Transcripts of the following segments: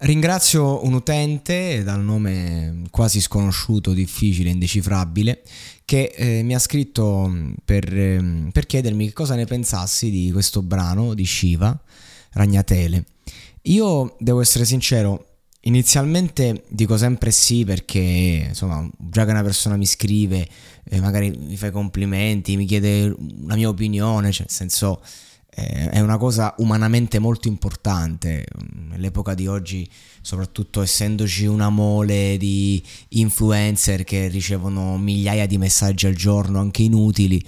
Ringrazio un utente dal nome quasi sconosciuto, difficile, indecifrabile, che eh, mi ha scritto per, eh, per, chiedermi cosa ne pensassi di questo brano di Shiva, Ragnatele. Io devo essere sincero, inizialmente dico sempre sì perché insomma già che una persona mi scrive, eh, magari mi fa complimenti, mi chiede la mia opinione, cioè nel senso è una cosa umanamente molto importante. Nell'epoca di oggi, soprattutto essendoci una mole di influencer che ricevono migliaia di messaggi al giorno, anche inutili,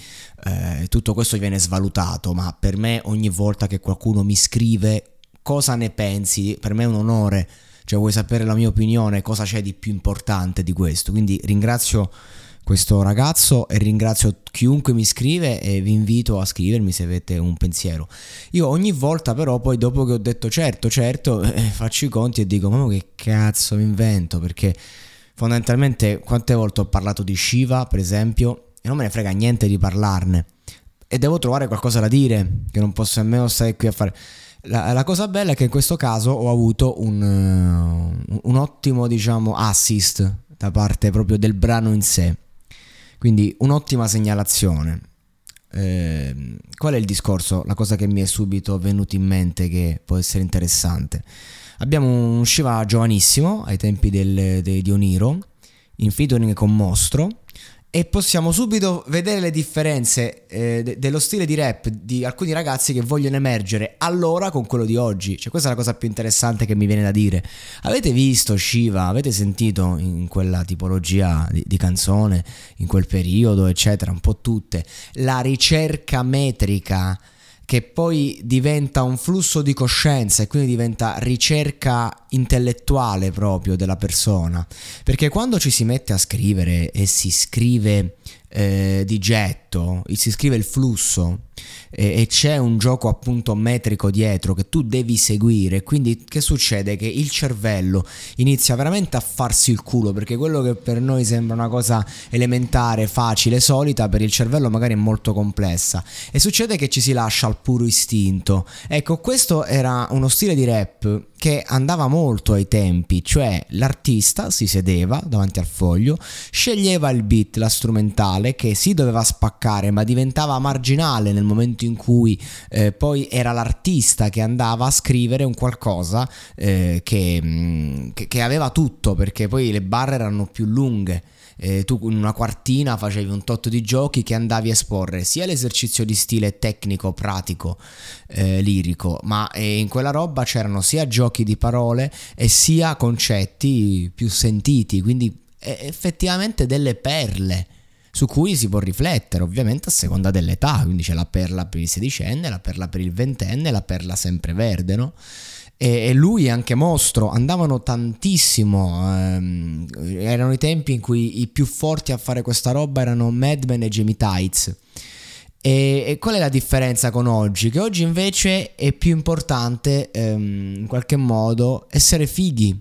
eh, tutto questo viene svalutato, ma per me ogni volta che qualcuno mi scrive cosa ne pensi, per me è un onore. Cioè vuoi sapere la mia opinione, cosa c'è di più importante di questo? Quindi ringrazio questo ragazzo e ringrazio chiunque mi scrive e vi invito a scrivermi se avete un pensiero. Io ogni volta però poi dopo che ho detto certo, certo, eh, faccio i conti e dico ma che cazzo mi invento perché fondamentalmente quante volte ho parlato di Shiva per esempio e non me ne frega niente di parlarne e devo trovare qualcosa da dire che non posso nemmeno stare qui a fare... La, la, cosa bella è che in questo caso ho avuto un, uh, un ottimo, diciamo, assist da parte proprio del brano in sé. Quindi un'ottima segnalazione. Eh, qual è il discorso? La cosa che mi è subito venuta in mente che può essere interessante. Abbiamo un Shiva giovanissimo ai tempi del, de, di Oniro in featuring con Mostro e possiamo subito vedere le differenze eh, de- dello stile di rap di alcuni ragazzi che vogliono emergere allora con quello di oggi. Cioè, questa è la cosa più interessante che mi viene da dire. Avete visto Shiva? Avete sentito in quella tipologia di, di canzone, in quel periodo, eccetera, un po' tutte, la ricerca metrica che poi diventa un flusso di coscienza e quindi diventa ricerca intellettuale proprio della persona. Perché quando ci si mette a scrivere e si scrive eh, di getto, si scrive il flusso e, e, c'è un gioco appunto metrico dietro che tu devi seguire, quindi che succede? Che il cervello inizia veramente a farsi il culo perché quello che per noi sembra una cosa elementare, facile, solita, per il cervello magari è molto complessa e succede che ci si lascia al puro istinto. Ecco, questo era uno stile di rap che andava molto ai tempi, cioè l'artista si sedeva davanti al foglio, sceglieva il beat, la strumentale, che si doveva spaccare, ma diventava marginale nel momento in cui eh, poi era l'artista che andava a scrivere un qualcosa eh, che, mm, che, che aveva tutto, perché poi le barre erano più lunghe. Eh, tu in una quartina facevi un tot di giochi che andavi a esporre sia l'esercizio di stile tecnico, pratico, eh, lirico, ma eh, in quella roba c'erano sia giochi di parole e sia concetti più sentiti, quindi eh, effettivamente delle perle su cui si può riflettere ovviamente a seconda dell'età, quindi c'è la perla per il sedicenne, la perla per il ventenne, la perla sempre verde, no? e, lui anche mostro andavano tantissimo ehm, erano i tempi in cui i più forti a fare questa roba erano Madman e Jamie Tights e, e, qual è la differenza con oggi? Che oggi invece è più importante ehm, in qualche modo essere fighi,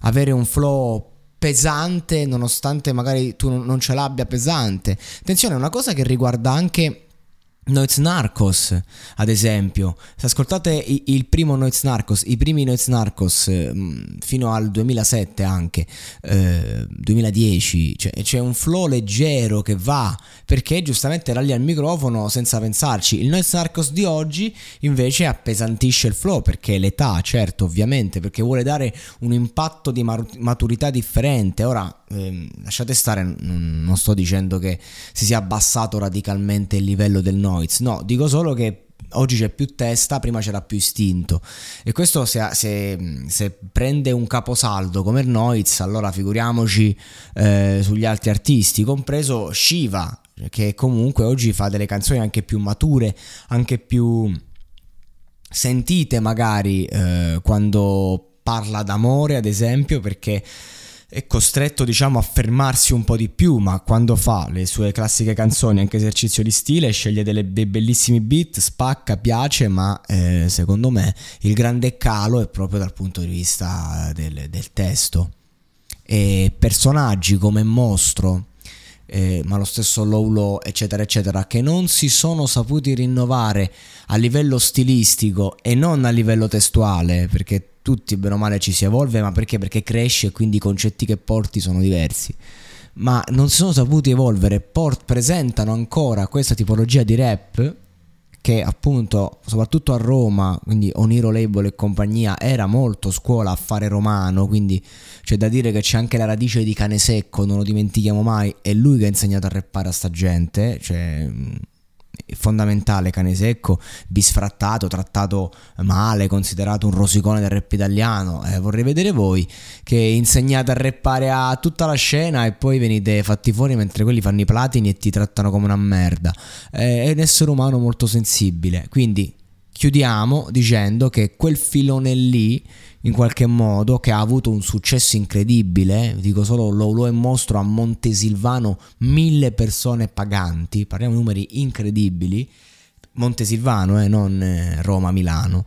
avere un flow pesante nonostante magari tu non ce l'abbia pesante. Attenzione, è una cosa che riguarda anche Noiz Narcos, ad esempio, se ascoltate il primo Noiz Narcos, i primi Noiz Narcos mm, fino al 2007 anche, eh, 2010, cioè, c'è un flow leggero che va, perché giustamente era lì al microfono senza pensarci. Il Noiz Narcos di oggi invece appesantisce il flow, perché l'età, certo, ovviamente, perché vuole dare un impatto di maturità differente. Ora, eh, lasciate stare, non, sto dicendo che si sia abbassato radicalmente il livello del noise, no, dico solo che oggi c'è più testa, prima c'era più istinto. E questo se, se, se prende un caposaldo come il noise, allora figuriamoci eh, sugli altri artisti, compreso Shiva, che comunque oggi fa delle canzoni anche più mature, anche più sentite magari eh, quando parla d'amore ad esempio perché è costretto diciamo a fermarsi un po' di più ma quando fa le sue classiche canzoni anche esercizio di stile sceglie delle, dei bellissimi beat spacca piace ma eh, secondo me il grande calo è proprio dal punto di vista del, del testo. E personaggi come Mostro eh, ma lo stesso Lowlow eccetera eccetera che non si sono saputi rinnovare a livello stilistico e non a livello testuale perché tutti bene o male ci si evolve, ma perché? Perché cresci e quindi i concetti che porti sono diversi. Ma non si sono saputi evolvere, port- presentano ancora questa tipologia di rap che appunto soprattutto a Roma, quindi Oniro Label e compagnia, era molto scuola a fare romano, quindi c'è da dire che c'è anche la radice di cane secco, non lo dimentichiamo mai, è lui che ha insegnato a rappare a sta gente, cioè fondamentale cane secco, bisfrattato, trattato male, considerato un rosicone del rap italiano. Eh, vorrei vedere voi che insegnate a rappare a tutta la scena e poi venite fatti fuori mentre quelli fanno i platini e ti trattano come una merda. Eh, è un essere umano molto sensibile. Quindi chiudiamo dicendo che quel filone lì in qualche modo che ha avuto un successo incredibile, dico solo Lolo e Mostro a Montesilvano, mille persone paganti, parliamo di numeri incredibili, Montesilvano e eh, non eh, Roma-Milano.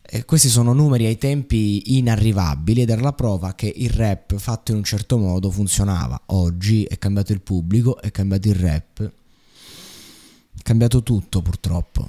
E questi sono numeri ai tempi inarrivabili ed era la prova che il rap fatto in un certo modo funzionava. Oggi è cambiato il pubblico, è cambiato il rap, è cambiato tutto purtroppo.